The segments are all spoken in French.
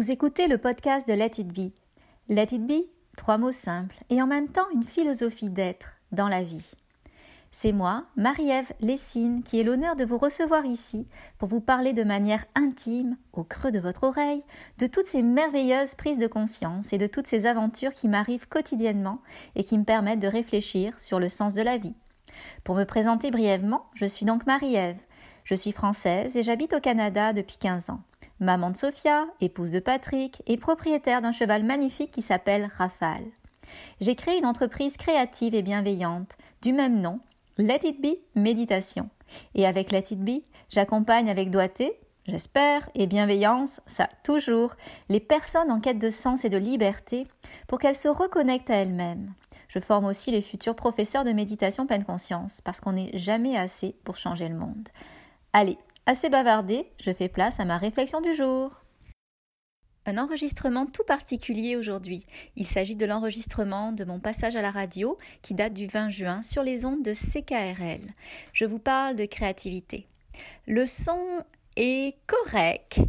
Vous écoutez le podcast de Let It Be. Let It Be, trois mots simples et en même temps une philosophie d'être dans la vie. C'est moi, Marie-Ève Lessine, qui ai l'honneur de vous recevoir ici pour vous parler de manière intime, au creux de votre oreille, de toutes ces merveilleuses prises de conscience et de toutes ces aventures qui m'arrivent quotidiennement et qui me permettent de réfléchir sur le sens de la vie. Pour me présenter brièvement, je suis donc Marie-Ève. Je suis française et j'habite au Canada depuis 15 ans maman de Sophia, épouse de Patrick et propriétaire d'un cheval magnifique qui s'appelle Rafale. J'ai créé une entreprise créative et bienveillante du même nom, Let It Be Méditation. Et avec Let It Be, j'accompagne avec doigté, j'espère, et bienveillance, ça toujours, les personnes en quête de sens et de liberté pour qu'elles se reconnectent à elles-mêmes. Je forme aussi les futurs professeurs de méditation pleine conscience parce qu'on n'est jamais assez pour changer le monde. Allez, Assez bavardé, je fais place à ma réflexion du jour. Un enregistrement tout particulier aujourd'hui. Il s'agit de l'enregistrement de mon passage à la radio qui date du 20 juin sur les ondes de CKRL. Je vous parle de créativité. Le son est correct.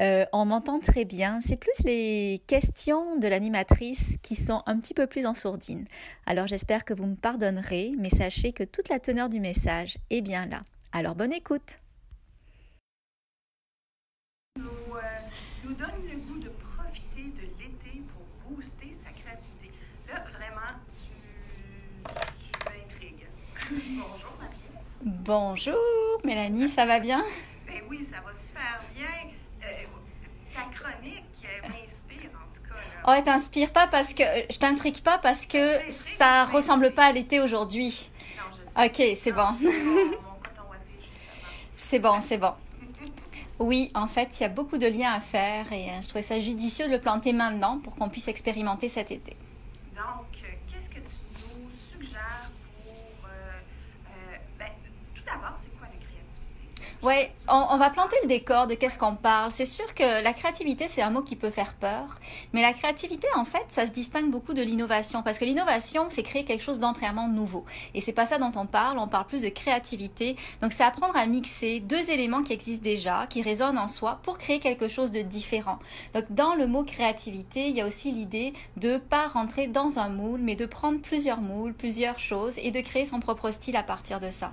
Euh, on m'entend très bien. C'est plus les questions de l'animatrice qui sont un petit peu plus en sourdine. Alors j'espère que vous me pardonnerez, mais sachez que toute la teneur du message est bien là. Alors bonne écoute. Nous donne le goût de profiter de l'été pour booster sa créativité. Là, vraiment, tu, tu m'intrigues. Bonjour, Marie. Bonjour, Mélanie, ça va bien? Ben oui, ça va super bien. Euh, ta chronique m'inspire, en tout cas. Là. Oh, t'inspire pas parce que. Je t'intrigue pas parce que ça ressemble pas à l'été aujourd'hui. Non, je sais. Ok, c'est bon. C'est bon, c'est bon. Oui, en fait, il y a beaucoup de liens à faire et euh, je trouvais ça judicieux de le planter maintenant pour qu'on puisse expérimenter cet été euh, qu'est-ce que tu nous suggères pour. euh, euh, ben, tout d'abord, c'est quoi la créativité? Ouais, on, va planter le décor de qu'est-ce qu'on parle. C'est sûr que la créativité, c'est un mot qui peut faire peur, mais la créativité, en fait, ça se distingue beaucoup de l'innovation parce que l'innovation, c'est créer quelque chose d'entièrement nouveau. Et c'est pas ça dont on parle, on parle plus de créativité. Donc, c'est apprendre à mixer deux éléments qui existent déjà, qui résonnent en soi pour créer quelque chose de différent. Donc, dans le mot créativité, il y a aussi l'idée de pas rentrer dans un moule, mais de prendre plusieurs moules, plusieurs choses et de créer son propre style à partir de ça.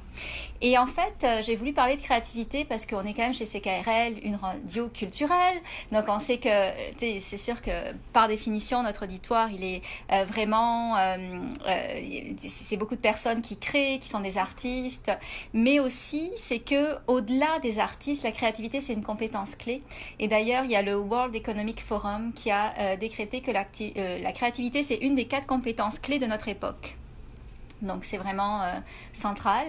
Et en fait, euh, j'ai voulu parler de créativité parce qu'on est quand même chez CKRL, une radio culturelle. Donc on sait que, c'est sûr que par définition, notre auditoire, il est euh, vraiment, euh, euh, c'est beaucoup de personnes qui créent, qui sont des artistes. Mais aussi, c'est que au-delà des artistes, la créativité, c'est une compétence clé. Et d'ailleurs, il y a le World Economic Forum qui a décrété que la créativité, c'est une des quatre compétences clés de notre époque. Donc c'est vraiment central.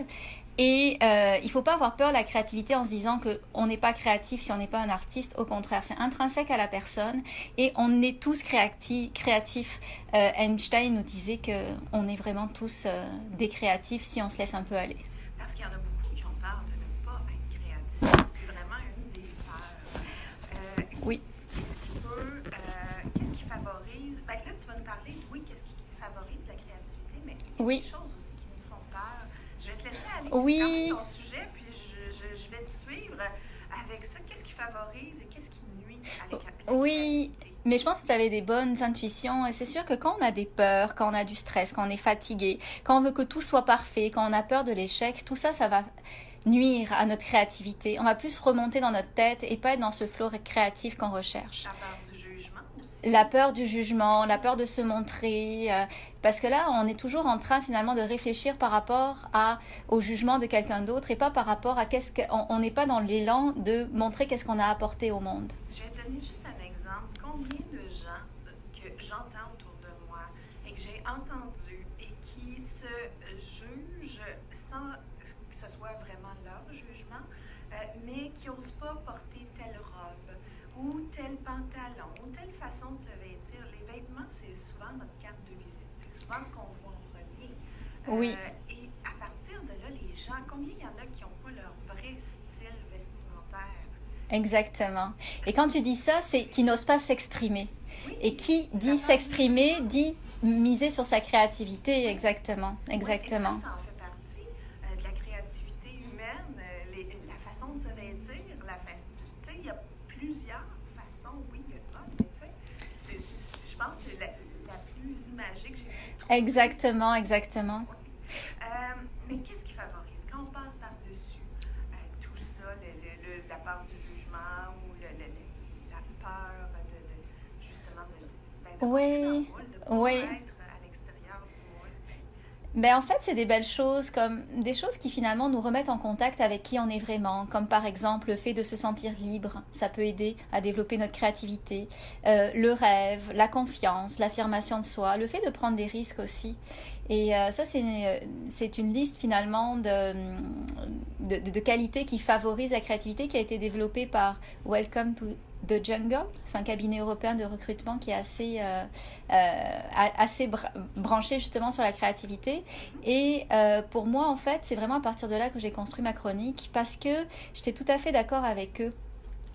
Et euh, il faut pas avoir peur de la créativité en se disant que on n'est pas créatif si on n'est pas un artiste. Au contraire, c'est intrinsèque à la personne et on est tous créatifs. créatifs. Euh, Einstein nous disait que on est vraiment tous euh, des créatifs si on se laisse un peu aller. Parce qu'il y en a beaucoup qui ont peur de ne pas être créatif. C'est vraiment une des peurs. Euh, Oui. Qu'est-ce qui peut, euh, qu'est-ce qui favorise, ben là tu vas nous parler, oui, qu'est-ce qui favorise la créativité, mais il y a Oui. des choses aussi qui nous font peur. Je vais te laisser aller Oui. ton sujet, puis je, je, je vais te suivre avec ça. Qu'est-ce qui favorise et qu'est-ce qui nuit à la, la Oui. Mais je pense que tu avais des bonnes intuitions et c'est sûr que quand on a des peurs, quand on a du stress, quand on est fatigué, quand on veut que tout soit parfait, quand on a peur de l'échec, tout ça, ça va nuire à notre créativité. On va plus remonter dans notre tête et pas être dans ce flot créatif qu'on recherche peur du jugement aussi. La peur du jugement, la peur de se montrer, euh, parce que là, on est toujours en train finalement de réfléchir par rapport à, au jugement de quelqu'un d'autre et pas par rapport à qu'est-ce qu'on on n'est pas dans l'élan de montrer qu'est-ce qu'on a apporté au monde. Je vais donner juste un exemple. Combien de gens que j'entends autour de moi et que j'ai entendu et qui se jugent sans que ce soit vraiment leur jugement, euh, mais qui n'osent pas porter telle robe ou tel pantalon ou telle façon de se vêtir. Les vêtements, c'est souvent notre carte de visite. C'est souvent ce qu'on voit en premier. Oui. Euh, et à partir de là, les gens, combien il y en a qui n'ont pas leur vrai style vestimentaire? Exactement. Et quand tu dis ça, c'est qui n'ose pas s'exprimer. Oui. Et qui dit s'exprimer dit miser sur sa créativité. Exactement. Oui, Exactement. et ça, ça en fait partie euh, de la créativité humaine, euh, les- la façon de se vêtir, la fa- tu sais, il y a plusieurs façons, oui, il y a Exactement, exactement. Euh, mais qu'est-ce qui favorise? Quand on passe par-dessus euh, tout ça, le, le, la part du jugement ou la peur de, de justement oui, le moule, de pas oui. être à l'extérieur du moule? Ben, en fait, c'est des belles choses, comme des choses qui finalement nous remettent en contact avec qui on est vraiment, comme par exemple le fait de se sentir libre, ça peut aider à développer notre créativité, euh, le rêve, la confiance, l'affirmation de soi, le fait de prendre des risques aussi. Et euh, ça, c'est une, c'est une liste finalement de, de, de qualités qui favorisent la créativité qui a été développée par Welcome to The Jungle. C'est un cabinet européen de recrutement qui est assez, euh, euh, assez br- branché justement sur la créativité. Et euh, pour moi, en fait, c'est vraiment à partir de là que j'ai construit ma chronique parce que j'étais tout à fait d'accord avec eux.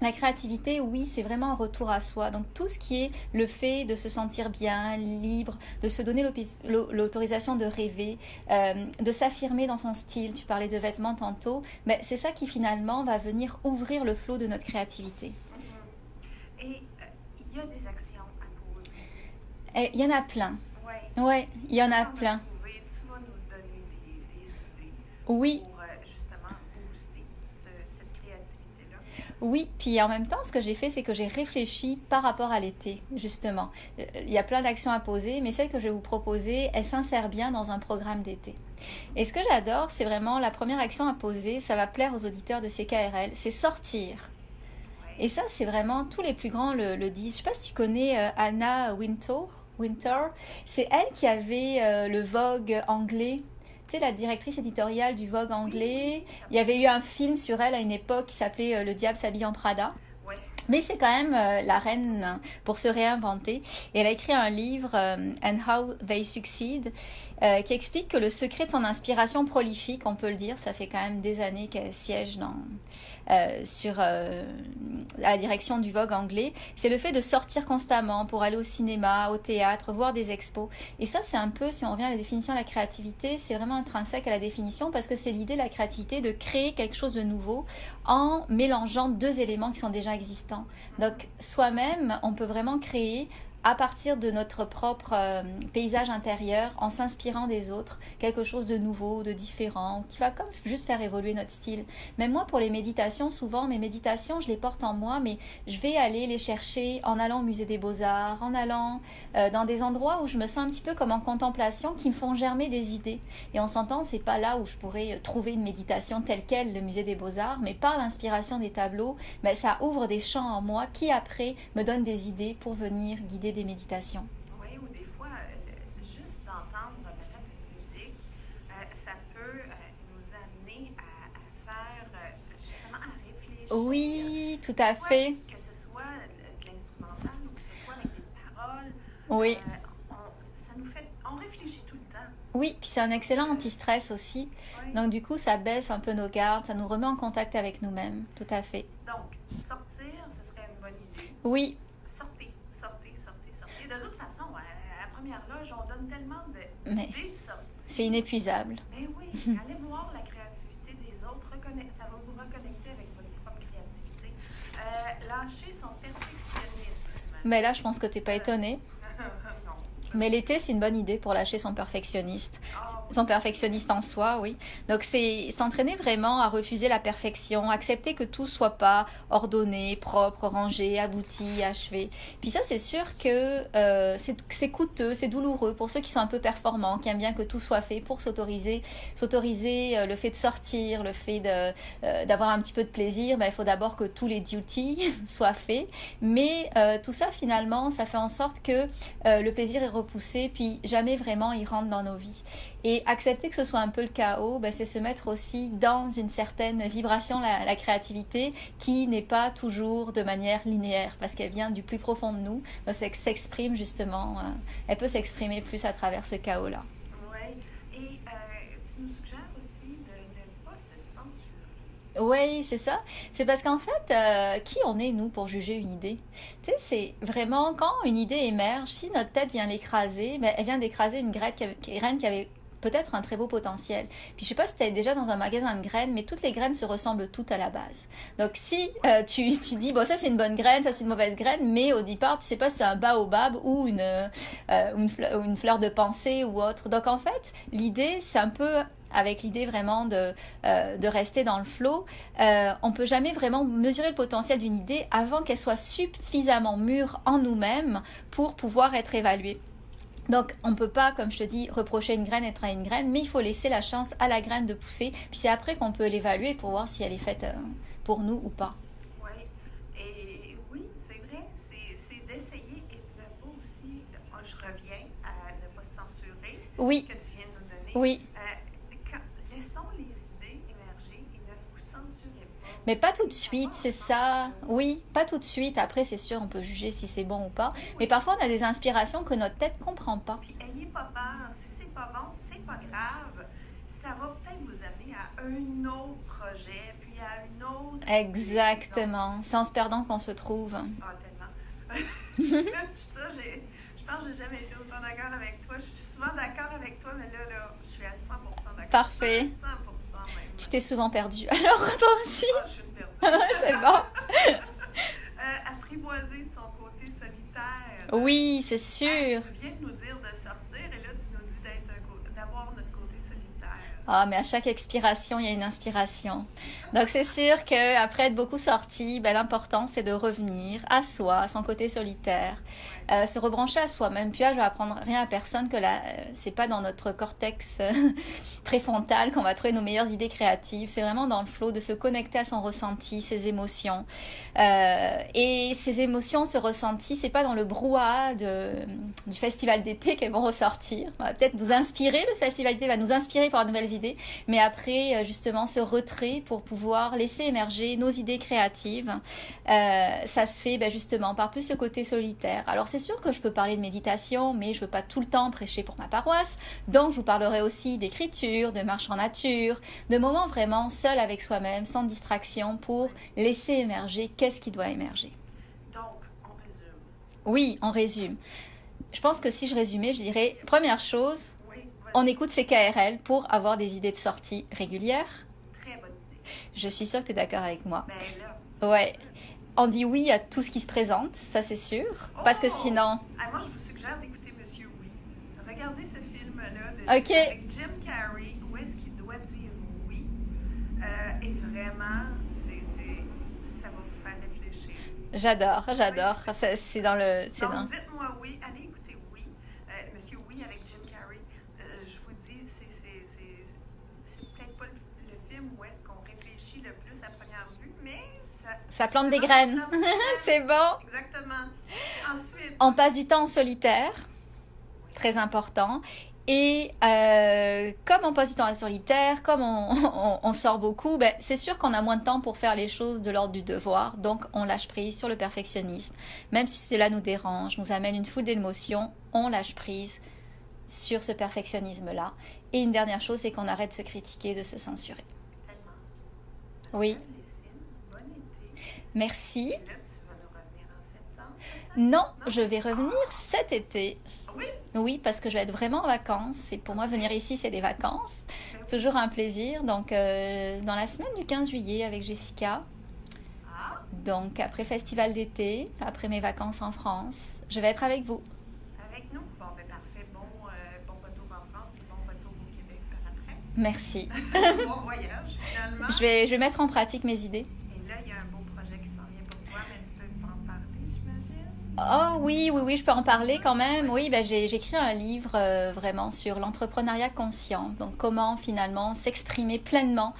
La créativité, oui, c'est vraiment un retour à soi. Donc tout ce qui est le fait de se sentir bien, libre, de se donner l'autorisation de rêver, de s'affirmer dans son style. Tu parlais de vêtements tantôt, mais c'est ça qui finalement va venir ouvrir le flot de notre créativité. Et euh, il y a des actions à poser. Et il y en a plein. Oui. Ouais, il y en a plein. trouver- tu vas nous donner des, des idées Oui, pour euh, justement booster ce- cette créativité-là. Oui, puis en même temps, ce que j'ai fait, c'est que j'ai réfléchi par rapport à l'été, justement. Il y a plein d'actions à poser, mais celle que je vais vous proposer, elle s'insère bien dans un programme d'été. Et ce que j'adore, c'est vraiment la première action à poser, ça va plaire aux auditeurs de CKRL, c'est sortir. Et ça, c'est vraiment, tous les plus grands le, le disent. Je sais pas si tu connais euh, Anna Wintour. Winter. C'est elle qui avait euh, le Vogue anglais. Tu sais, la directrice éditoriale du Vogue anglais. Il y avait eu un film sur elle à une époque qui s'appelait euh, Le diable s'habille en Prada. Mais c'est quand même euh, la reine pour se réinventer. Et elle a écrit un livre, And How They Succeed, qui explique que le secret de son inspiration prolifique, on peut le dire, ça fait quand même des années qu'elle siège dans, sur, euh, à la direction du Vogue anglais, c'est le fait de sortir constamment pour aller au cinéma, au théâtre, voir des expos. Et ça, c'est un peu, si on revient à la définition de la créativité, c'est vraiment intrinsèque à la définition parce que c'est l'idée de la créativité de créer quelque chose de nouveau en mélangeant deux éléments qui sont déjà existants. Donc, soi-même, on peut vraiment créer à partir de notre propre euh, paysage intérieur, en s'inspirant des autres, quelque chose de nouveau, de différent, qui va comme juste faire évoluer notre style. Même moi, pour les méditations, souvent, mes méditations, je les porte en moi, mais je vais aller les chercher en allant au musée des beaux-arts, en allant euh, dans des endroits où je me sens un petit peu comme en contemplation, qui me font germer des idées. Et on s'entend, c'est pas là où je pourrais trouver une méditation telle quelle, le musée des beaux-arts, mais par l'inspiration des tableaux, ben, ça ouvre des champs en moi qui après me donnent des idées pour venir guider des méditations. Oui, ou des fois, euh, juste d'entendre peut-être une musique, euh, ça peut euh, nous amener à, à faire, justement, à réfléchir. Oui, tout à fait. Que ce soit de l'instrumental ou que ce soit avec des paroles. Oui. euh, on, ça nous fait, on réfléchit tout le temps. Oui, puis c'est un excellent anti-stress aussi. Oui. Donc du coup, ça baisse un peu nos gardes, ça nous remet en contact avec nous-mêmes. Tout à fait. Donc, sortir, ce serait une bonne idée. Oui, Sortez, sortez, sortez, sortez. De toute façon, à, à la première loge, on donne tellement de- Mais c'est inépuisable. Mais oui, allez voir la créativité des autres, ça va vous reconnecter avec votre propre créativité. Euh, lâcher son perfectionnisme. Mais là, je pense que t'es pas étonné. non. Mais l'été, c'est une bonne idée pour lâcher son perfectionniste. Ah, oui. Son perfectionniste en soi, oui. Donc c'est s'entraîner vraiment à refuser la perfection, accepter que tout soit pas ordonné, propre, rangé, abouti, achevé. Puis ça, c'est sûr que euh, c'est coûteux, c'est douloureux pour ceux qui sont un peu performants, qui aiment bien que tout soit fait pour s'autoriser, s'autoriser euh, le fait de sortir, le fait euh, d'avoir un petit peu de plaisir. Ben, il faut d'abord que tous les duties soient faits. Mais euh, tout ça, finalement, ça fait en sorte que le plaisir est repoussé, puis jamais vraiment il rentre dans nos vies. Et accepter que ce soit un peu le chaos, ben, c'est se mettre aussi dans une certaine vibration, la, la créativité, qui n'est pas toujours de manière linéaire, parce qu'elle vient du plus profond de nous, donc elle s'exprime justement, euh, elle peut s'exprimer plus à travers ce chaos-là. Oui. Et euh, tu nous suggères aussi de ne pas se censurer. Oui, c'est ça. C'est parce qu'en fait, euh, qui on est, nous, pour juger une idée? Tu sais, c'est vraiment quand une idée émerge, si notre tête vient l'écraser, ben, elle vient d'écraser une graine qui avait, graine qui avait peut-être un très beau potentiel. Puis je sais pas si tu es déjà dans un magasin de graines, mais toutes les graines se ressemblent toutes à la base. Donc si euh, tu, tu dis, bon ça c'est une bonne graine, ça c'est une mauvaise graine, mais au départ tu sais pas si c'est un baobab ou une, euh, une, fleur, de pensée ou autre. Donc en fait, l'idée c'est un peu avec l'idée vraiment de, euh, de rester dans le flot, euh, on peut jamais vraiment mesurer le potentiel d'une idée avant qu'elle soit suffisamment mûre en nous-mêmes pour pouvoir être évaluée. Donc, on ne peut pas, comme je te dis, reprocher une graine être à une graine, mais il faut laisser la chance à la graine de pousser. Puis c'est après qu'on peut l'évaluer pour voir si elle est faite euh, pour nous ou pas. Oui, et oui, c'est vrai, c'est d'essayer et de ne pas aussi. Je reviens à ne pas censurer. Oui. Que tu viens de nous donner. Oui. Mais pas tout de suite, c'est ça. Oui, pas tout de suite. Après, c'est sûr, on peut juger si c'est bon ou pas. Mais parfois, on a des inspirations que notre tête comprend pas. Puis, ayez pas peur. Si c'est pas bon, c'est pas grave. Ça va peut-être vous amener à un autre projet, puis à une autre. Exactement. C'est en se perdant qu'on se trouve. Ah, tellement. ça, je pense que j'ai jamais été autant d'accord avec toi. Je suis souvent d'accord avec toi, mais là, là, je suis à 100% d'accord. Parfait. 100%. Tu t'es souvent perdu. Alors, toi aussi. Ah, je suis c'est bon. euh, apprivoiser son côté solitaire. Oui, c'est sûr. tu viens de nous dire de sortir et là, tu nous dis d'avoir notre côté solitaire. Ah, mais à chaque expiration, il y a une inspiration. Donc, c'est sûr qu'après être beaucoup sorti, ben, l'important, c'est de revenir à soi, à son côté solitaire. Euh, se rebrancher à soi-même. Puis là, je vais apprendre rien à personne que là, euh, c'est pas dans notre cortex euh, préfrontal qu'on va trouver nos meilleures idées créatives. C'est vraiment dans le flot de se connecter à son ressenti, ses émotions. et ces émotions, ce ressenti, c'est pas dans le brouhaha du festival d'été qu'elles vont ressortir. va peut-être nous inspirer, le festival d'été va nous inspirer pour de nouvelles idées, mais après, justement, ce retrait pour pouvoir laisser émerger nos idées créatives, ça se fait ben, justement par plus ce côté solitaire. Alors c'est sûr que je peux parler de méditation, mais je ne veux pas tout le temps prêcher pour ma paroisse. Donc, je vous parlerai aussi d'écriture, de marche en nature, de moments vraiment seuls avec soi-même, sans distraction, pour laisser émerger qu'est-ce qui doit émerger. Donc, on résume. Oui, on résume. Je pense que si je résumais, je dirais, première chose, on écoute ces KRL pour avoir des idées de sortie régulières. Je suis sûre que tu es d'accord avec moi. Ben. Ouais on dit oui à tout ce qui se présente, ça c'est sûr. parce que oh! sinon. Ah, moi, je vous suggère d'écouter Monsieur Oui. Regardez ce film-là de avec Jim Carrey, où est-ce qu'il doit dire oui? Euh, et vraiment, c'est, ça va vous faire réfléchir. J'adore, j'adore. C'est dans le. Dites-moi oui, allez ça plante des graines. c'est bon. Exactement. Ensuite. On passe du temps en solitaire. Très important. Et euh, comme on passe du temps en solitaire, comme on, sort beaucoup, ben, c'est sûr qu'on a moins de temps pour faire les choses de l'ordre du devoir. Donc, on lâche prise sur le perfectionnisme. Même si cela nous dérange, nous amène une foule d'émotions, on lâche prise sur ce perfectionnisme-là. Et une dernière chose, c'est qu'on arrête de se critiquer, de se censurer. Oui. Merci. Non, je vais revenir cet été. Oui? Oui, parce que je vais être vraiment en vacances. Et pour moi, venir ici, c'est des vacances. Toujours un plaisir. Donc, euh, dans la semaine du 15 juillet avec Jessica. Ah. Donc, après festival d'été, après mes vacances en France, je vais être avec vous. Avec nous? Bon, ben parfait. Bon, euh, bon retour en France et bon retour au Québec par après. Merci. bon voyage, finalement. Je vais, je vais mettre en pratique mes idées. Oh oui, oui, oui, je peux en parler quand même. Oui, ben, j'ai écrit un livre euh, vraiment sur l'entrepreneuriat conscient. Donc comment finalement s'exprimer pleinement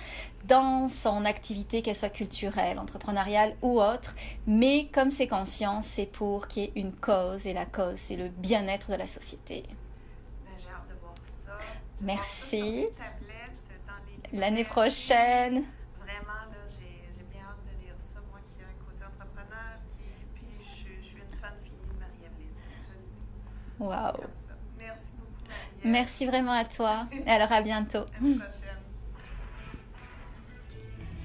dans son activité, qu'elle soit culturelle, entrepreneuriale ou autre. Mais comme c'est conscient, c'est pour qu'il y ait une cause et la cause, c'est le bien-être de la société. Ben, j'ai hâte de voir ça. Merci. L'année prochaine. Wow. Merci beaucoup. Merci vraiment à toi. Et alors à bientôt. À